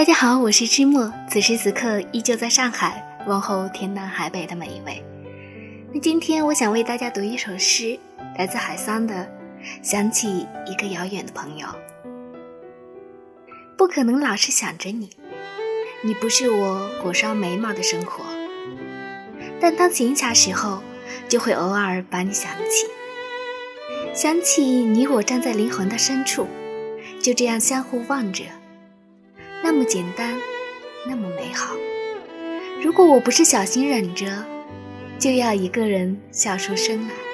大家好，我是知墨，此时此刻依旧在上海，问候天南海北的每一位。那今天我想为大家读一首诗，来自海桑的《想起一个遥远的朋友》。不可能老是想着你，你不是我火烧眉毛的生活，但当闲暇时候，就会偶尔把你想起，想起你我站在灵魂的深处，就这样相互望着。那么简单，那么美好。如果我不是小心忍着，就要一个人笑出声来。